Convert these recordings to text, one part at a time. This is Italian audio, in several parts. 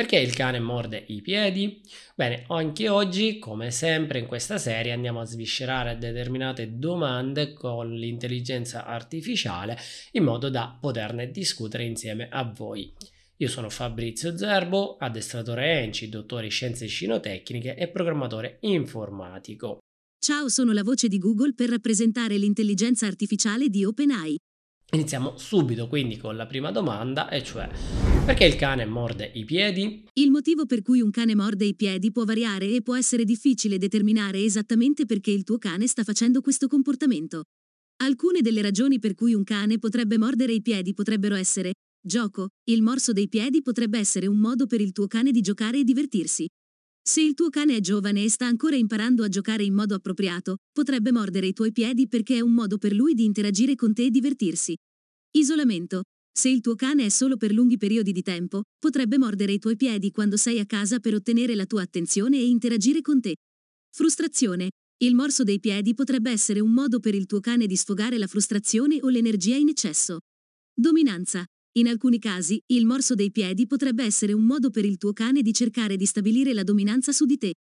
Perché il cane morde i piedi? Bene, anche oggi, come sempre in questa serie, andiamo a sviscerare determinate domande con l'intelligenza artificiale in modo da poterne discutere insieme a voi. Io sono Fabrizio Zerbo, addestratore ENCI, dottore in scienze scinotecniche e programmatore informatico. Ciao, sono la voce di Google per rappresentare l'intelligenza artificiale di OpenAI. Iniziamo subito quindi con la prima domanda, e cioè perché il cane morde i piedi? Il motivo per cui un cane morde i piedi può variare e può essere difficile determinare esattamente perché il tuo cane sta facendo questo comportamento. Alcune delle ragioni per cui un cane potrebbe mordere i piedi potrebbero essere gioco, il morso dei piedi potrebbe essere un modo per il tuo cane di giocare e divertirsi. Se il tuo cane è giovane e sta ancora imparando a giocare in modo appropriato, potrebbe mordere i tuoi piedi perché è un modo per lui di interagire con te e divertirsi. Isolamento. Se il tuo cane è solo per lunghi periodi di tempo, potrebbe mordere i tuoi piedi quando sei a casa per ottenere la tua attenzione e interagire con te. Frustrazione. Il morso dei piedi potrebbe essere un modo per il tuo cane di sfogare la frustrazione o l'energia in eccesso. Dominanza. In alcuni casi, il morso dei piedi potrebbe essere un modo per il tuo cane di cercare di stabilire la dominanza su di te.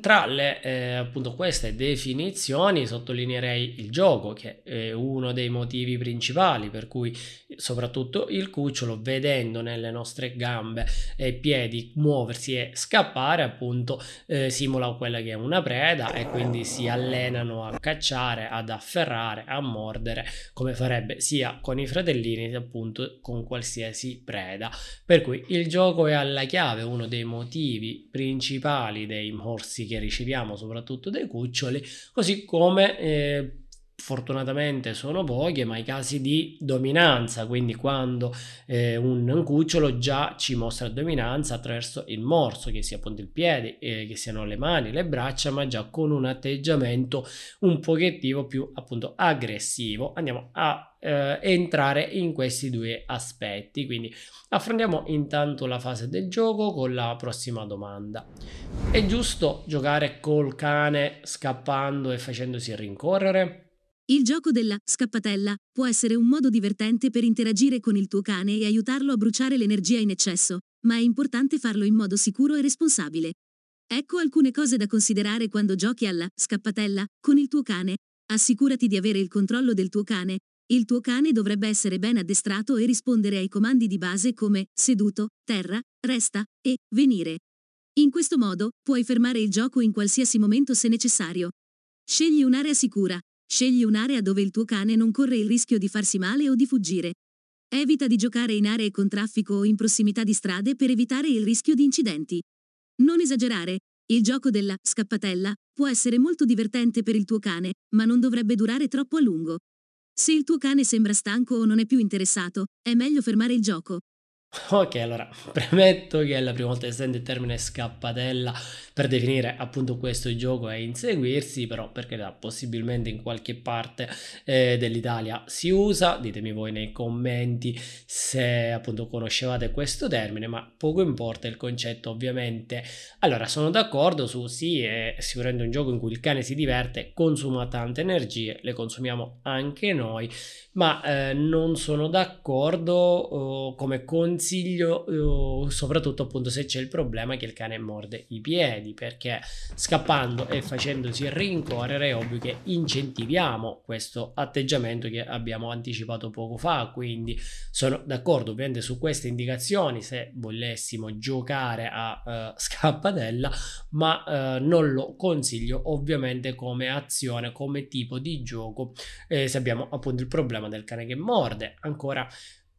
Tra le, eh, appunto, queste definizioni sottolineerei il gioco, che è uno dei motivi principali per cui soprattutto il cucciolo, vedendo nelle nostre gambe e piedi muoversi e scappare, appunto, eh, simula quella che è una preda e quindi si allenano a cacciare, ad afferrare, a mordere, come farebbe sia con i fratellini, sia appunto con qualsiasi preda. Per cui il gioco è alla chiave, uno dei motivi principali dei morsi morsi che riceviamo soprattutto dai cuccioli, così come eh, fortunatamente sono pochi, ma i casi di dominanza, quindi quando eh, un cucciolo già ci mostra dominanza attraverso il morso, che sia appunto il piede, eh, che siano le mani, le braccia, ma già con un atteggiamento un pochettino più appunto aggressivo. Andiamo a eh, entrare in questi due aspetti, quindi affrontiamo intanto la fase del gioco con la prossima domanda. È giusto giocare col cane scappando e facendosi rincorrere? Il gioco della scappatella può essere un modo divertente per interagire con il tuo cane e aiutarlo a bruciare l'energia in eccesso, ma è importante farlo in modo sicuro e responsabile. Ecco alcune cose da considerare quando giochi alla scappatella con il tuo cane. Assicurati di avere il controllo del tuo cane. Il tuo cane dovrebbe essere ben addestrato e rispondere ai comandi di base come seduto, terra, resta e venire. In questo modo puoi fermare il gioco in qualsiasi momento se necessario. Scegli un'area sicura, Scegli un'area dove il tuo cane non corre il rischio di farsi male o di fuggire. Evita di giocare in aree con traffico o in prossimità di strade per evitare il rischio di incidenti. Non esagerare. Il gioco della scappatella può essere molto divertente per il tuo cane, ma non dovrebbe durare troppo a lungo. Se il tuo cane sembra stanco o non è più interessato, è meglio fermare il gioco. Ok, allora premetto che è la prima volta che sento il termine scappatella per definire appunto questo gioco e inseguirsi, però perché possibilmente in qualche parte eh, dell'Italia si usa, ditemi voi nei commenti se appunto conoscevate questo termine, ma poco importa il concetto ovviamente. Allora sono d'accordo su sì, è sicuramente un gioco in cui il cane si diverte, consuma tante energie, le consumiamo anche noi, ma eh, non sono d'accordo oh, come consiglio, oh, soprattutto appunto se c'è il problema che il cane morde i piedi perché scappando e facendosi rincorrere è ovvio che incentiviamo questo atteggiamento che abbiamo anticipato poco fa quindi sono d'accordo ovviamente su queste indicazioni se volessimo giocare a uh, scappatella ma uh, non lo consiglio ovviamente come azione come tipo di gioco eh, se abbiamo appunto il problema del cane che morde. Ancora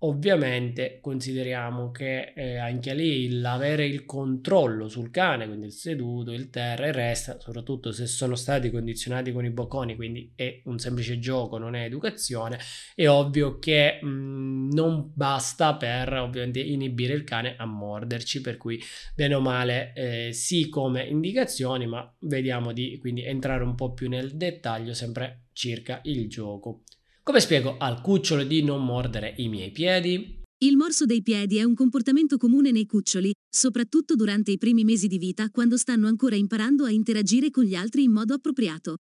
Ovviamente consideriamo che eh, anche lì l'avere il controllo sul cane, quindi il seduto, il terra e il resto, soprattutto se sono stati condizionati con i bocconi, quindi è un semplice gioco, non è educazione, è ovvio che mh, mm, non basta per ovviamente inibire il cane a morderci, per cui bene o male eh, sì come indicazioni, ma vediamo di quindi entrare un po' più nel dettaglio sempre circa il gioco. Come spiego al cucciolo di non mordere i miei piedi? Il morso dei piedi è un comportamento comune nei cuccioli, soprattutto durante i primi mesi di vita quando stanno ancora imparando a interagire con gli altri in modo appropriato.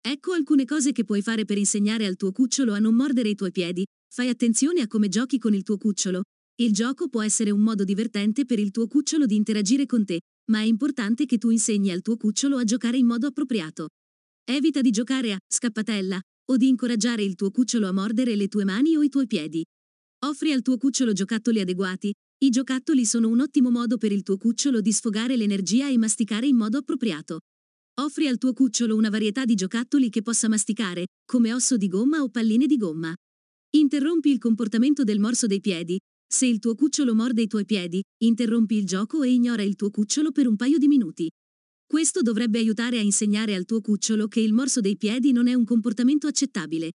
Ecco alcune cose che puoi fare per insegnare al tuo cucciolo a non mordere i tuoi piedi. Fai attenzione a come giochi con il tuo cucciolo. Il gioco può essere un modo divertente per il tuo cucciolo di interagire con te, ma è importante che tu insegni al tuo cucciolo a giocare in modo appropriato. Evita di giocare a scappatella o di incoraggiare il tuo cucciolo a mordere le tue mani o i tuoi piedi. Offri al tuo cucciolo giocattoli adeguati. I giocattoli sono un ottimo modo per il tuo cucciolo di sfogare l'energia e masticare in modo appropriato. Offri al tuo cucciolo una varietà di giocattoli che possa masticare, come osso di gomma o palline di gomma. Interrompi il comportamento del morso dei piedi. Se il tuo cucciolo morde i tuoi piedi, interrompi il gioco e ignora il tuo cucciolo per un paio di minuti. Questo dovrebbe aiutare a insegnare al tuo cucciolo che il morso dei piedi non è un comportamento accettabile.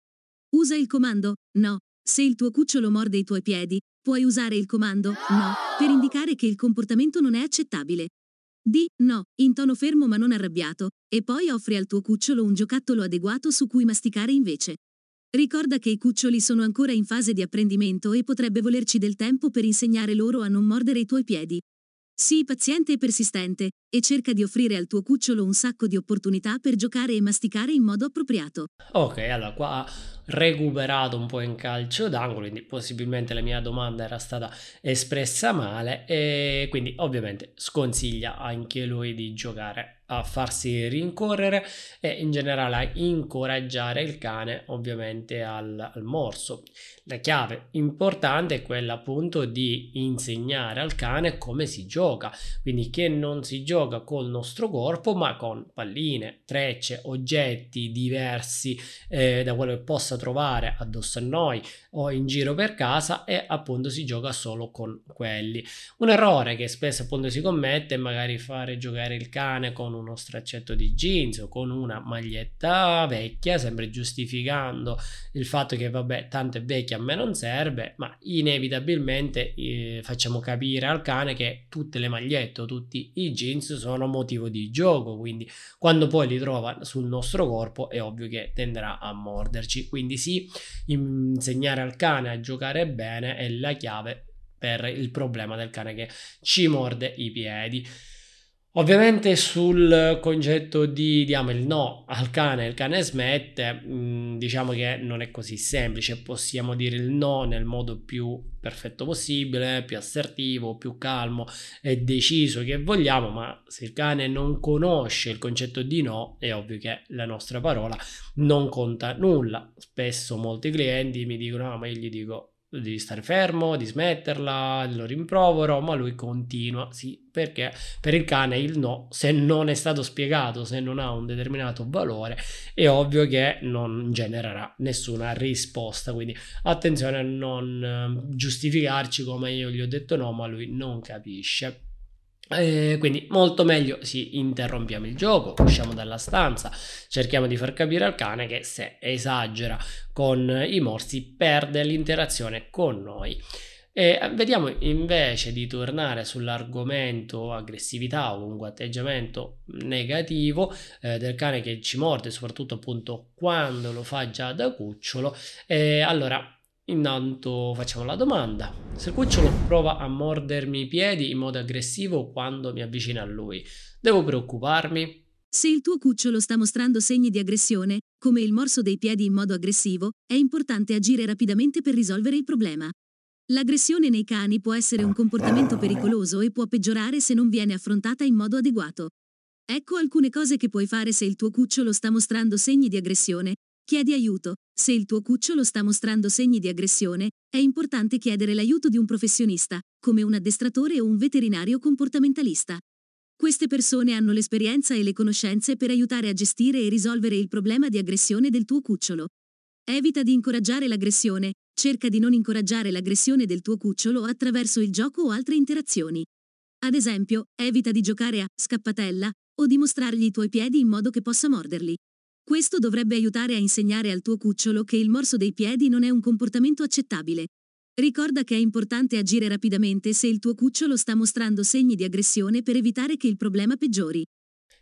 Usa il comando no. Se il tuo cucciolo morde i tuoi piedi, puoi usare il comando no per indicare che il comportamento non è accettabile. Di no in tono fermo ma non arrabbiato e poi offri al tuo cucciolo un giocattolo adeguato su cui masticare invece. Ricorda che i cuccioli sono ancora in fase di apprendimento e potrebbe volerci del tempo per insegnare loro a non mordere i tuoi piedi. Sii paziente e persistente, e cerca di offrire al tuo cucciolo un sacco di opportunità per giocare e masticare in modo appropriato. Ok, allora qua recuperato un po' in calcio d'angolo, quindi possibilmente la mia domanda era stata espressa male e quindi ovviamente sconsiglia anche lui di giocare a farsi rincorrere e in generale a incoraggiare il cane ovviamente al, al, morso. La chiave importante è quella appunto di insegnare al cane come si gioca, quindi che non si gioca col nostro corpo ma con palline, trecce, oggetti diversi eh, da quello che possa trovare addosso a noi o in giro per casa e appunto si gioca solo con quelli. Un errore che spesso appunto si commette è magari fare giocare il cane con uno straccetto di jeans o con una maglietta vecchia, sempre giustificando il fatto che vabbè tanto è vecchia a me non serve, ma inevitabilmente eh, facciamo capire al cane che tutte le magliette o tutti i jeans sono motivo di gioco, quindi quando poi li trova sul nostro corpo è ovvio che tenderà a morderci, quindi sì, insegnare al cane a giocare bene è la chiave per il problema del cane che ci morde i piedi. Ovviamente sul concetto di diamo il no al cane, il cane smette, mm, diciamo che non è così semplice, possiamo dire il no nel modo più perfetto possibile, più assertivo, più calmo e deciso che vogliamo, ma se il cane non conosce il concetto di no, è ovvio che la nostra parola non conta nulla. Spesso molti clienti mi dicono, ah, ma io gli dico di stare fermo, di smetterla, lo rimprovero, ma lui continua, sì, perché per il cane il no, se non è stato spiegato, se non ha un determinato valore, è ovvio che non genererà nessuna risposta, quindi attenzione a non ehm, giustificarci come io gli ho detto no, ma lui non capisce. Eh, quindi molto meglio sì, interrompiamo il gioco, usciamo dalla stanza, cerchiamo di far capire al cane che se esagera con i morsi perde l'interazione con noi. E vediamo invece di tornare sull'argomento aggressività o comunque atteggiamento negativo eh, del cane che ci morde, soprattutto appunto quando lo fa già da cucciolo. E allora Intanto facciamo la domanda. Se il cucciolo prova a mordermi i piedi in modo aggressivo quando mi avvicino a lui, devo preoccuparmi? Se il tuo cucciolo sta mostrando segni di aggressione, come il morso dei piedi in modo aggressivo, è importante agire rapidamente per risolvere il problema. L'aggressione nei cani può essere un comportamento pericoloso e può peggiorare se non viene affrontata in modo adeguato. Ecco alcune cose che puoi fare se il tuo cucciolo sta mostrando segni di aggressione Chiedi aiuto. Se il tuo cucciolo sta mostrando segni di aggressione, è importante chiedere l'aiuto di un professionista, come un addestratore o un veterinario comportamentalista. Queste persone hanno l'esperienza e le conoscenze per aiutare a gestire e risolvere il problema di aggressione del tuo cucciolo. Evita di incoraggiare l'aggressione, cerca di non incoraggiare l'aggressione del tuo cucciolo attraverso il gioco o altre interazioni. Ad esempio, evita di giocare a scappatella o di mostrargli i tuoi piedi in modo che possa morderli. Questo dovrebbe aiutare a insegnare al tuo cucciolo che il morso dei piedi non è un comportamento accettabile. Ricorda che è importante agire rapidamente se il tuo cucciolo sta mostrando segni di aggressione per evitare che il problema peggiori.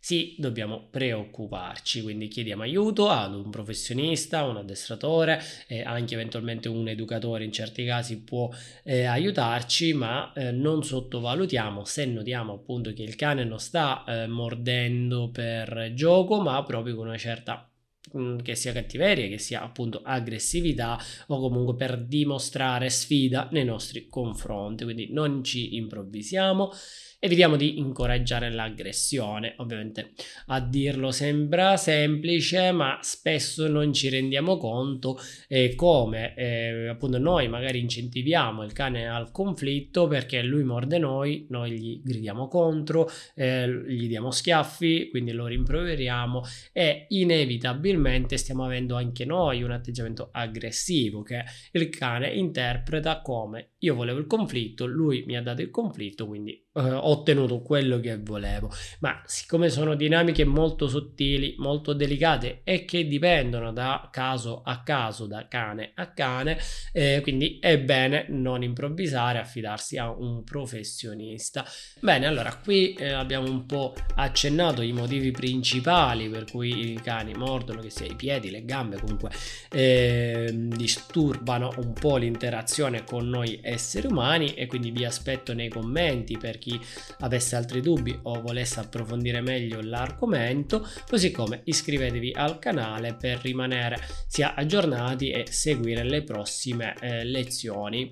Sì, dobbiamo preoccuparci, quindi chiediamo aiuto ad un professionista, un addestratore e anche eventualmente un educatore in certi casi può eh, aiutarci, ma eh, non sottovalutiamo se notiamo appunto che il cane non sta eh, mordendo per gioco, ma proprio con una certa mm, che sia cattiveria, che sia appunto aggressività o comunque per dimostrare sfida nei nostri confronti. Quindi non ci improvvisiamo evitiamo di incoraggiare l'aggressione. Ovviamente a dirlo sembra semplice, ma spesso non ci rendiamo conto eh, come eh, appunto noi magari incentiviamo il cane al conflitto perché lui morde noi, noi gli gridiamo contro, eh, gli diamo schiaffi, quindi lo rimproveriamo e inevitabilmente stiamo avendo anche noi un atteggiamento aggressivo che il cane interpreta come io volevo il conflitto, lui mi ha dato il conflitto, quindi eh, ho ottenuto quello che volevo. Ma siccome sono dinamiche molto sottili, molto delicate e che dipendono da caso a caso, da cane a cane, eh, quindi è bene non improvvisare, affidarsi a un professionista. Bene, allora qui eh, abbiamo un po' accennato i motivi principali per cui i cani mordono, che sia i piedi, le gambe, comunque ehm, disturbano un po' l'interazione con noi esseri umani e quindi vi aspetto nei commenti per chi avesse altri dubbi o volesse approfondire meglio l'argomento, così come iscrivetevi al canale per rimanere sia aggiornati e seguire le prossime eh, lezioni.